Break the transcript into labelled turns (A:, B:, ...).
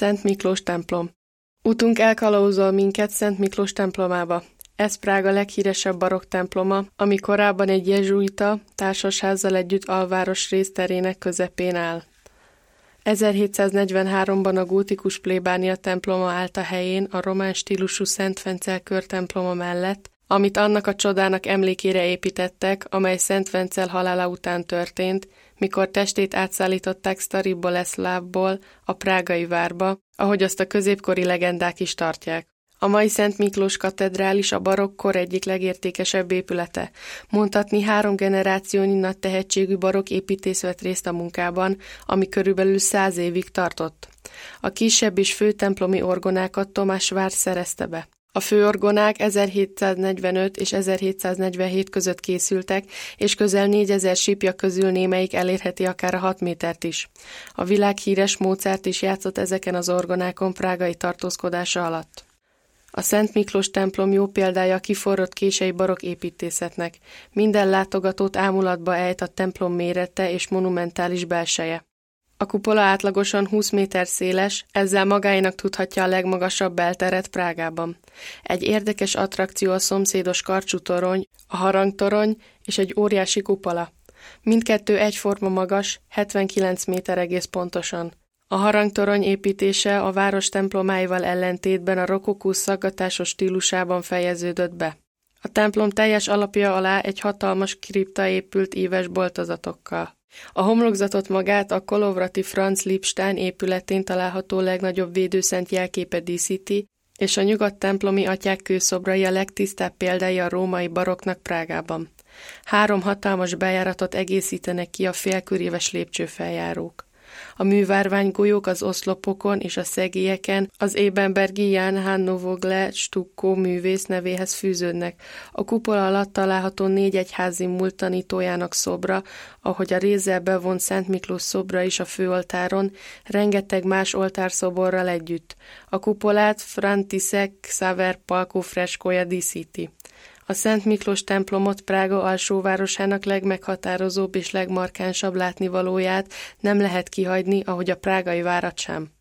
A: Szent Miklós templom. Utunk elkalauzol minket Szent Miklós templomába. Ez Prága leghíresebb barokk temploma, ami korábban egy jezsuita társasházzal együtt alváros részterének közepén áll. 1743-ban a gótikus plébánia temploma állt a helyén a román stílusú Szent Fencel körtemploma mellett, amit annak a csodának emlékére építettek, amely Szent Vencel halála után történt, mikor testét átszállították Stari Boleszlávból a prágai várba, ahogy azt a középkori legendák is tartják. A mai Szent Miklós katedrális a barokkor egyik legértékesebb épülete. Mondhatni három generációnyi nagy tehetségű barokk építész vett részt a munkában, ami körülbelül száz évig tartott. A kisebb és főtemplomi orgonákat Tomás Vár szerezte be. A főorgonák 1745 és 1747 között készültek, és közel 4000 sípja közül némelyik elérheti akár a 6 métert is. A világhíres Mozart is játszott ezeken az orgonákon prágai tartózkodása alatt. A Szent Miklós templom jó példája a kiforrott kései barok építészetnek. Minden látogatót ámulatba ejt a templom mérete és monumentális belseje. A kupola átlagosan 20 méter széles, ezzel magáinak tudhatja a legmagasabb belteret Prágában. Egy érdekes attrakció a szomszédos karcsú torony, a harangtorony és egy óriási kupola. Mindkettő egyforma magas, 79 méter egész pontosan. A harangtorony építése a város templomáival ellentétben a rokokú szaggatásos stílusában fejeződött be. A templom teljes alapja alá egy hatalmas kripta épült íves boltozatokkal. A homlokzatot magát a Kolovrati Franz Lipstein épületén található legnagyobb védőszent jelképe díszíti, és a nyugat templomi atyák kőszobrai a legtisztább példái a római baroknak Prágában. Három hatalmas bejáratot egészítenek ki a félköréves lépcsőfeljárók. A művárvány golyók az oszlopokon és a szegélyeken az Ébenbergi Ján Hannovogle Stukkó művész nevéhez fűződnek. A kupola alatt található négy egyházi múlt tanítójának szobra, ahogy a rézzel bevont Szent Miklós szobra is a főoltáron, rengeteg más oltárszoborral együtt. A kupolát Frantiszek Xaver Palkó freskója díszíti. A Szent Miklós templomot Prága alsóvárosának legmeghatározóbb és legmarkánsabb látnivalóját nem lehet kihagyni, ahogy a prágai várat sem.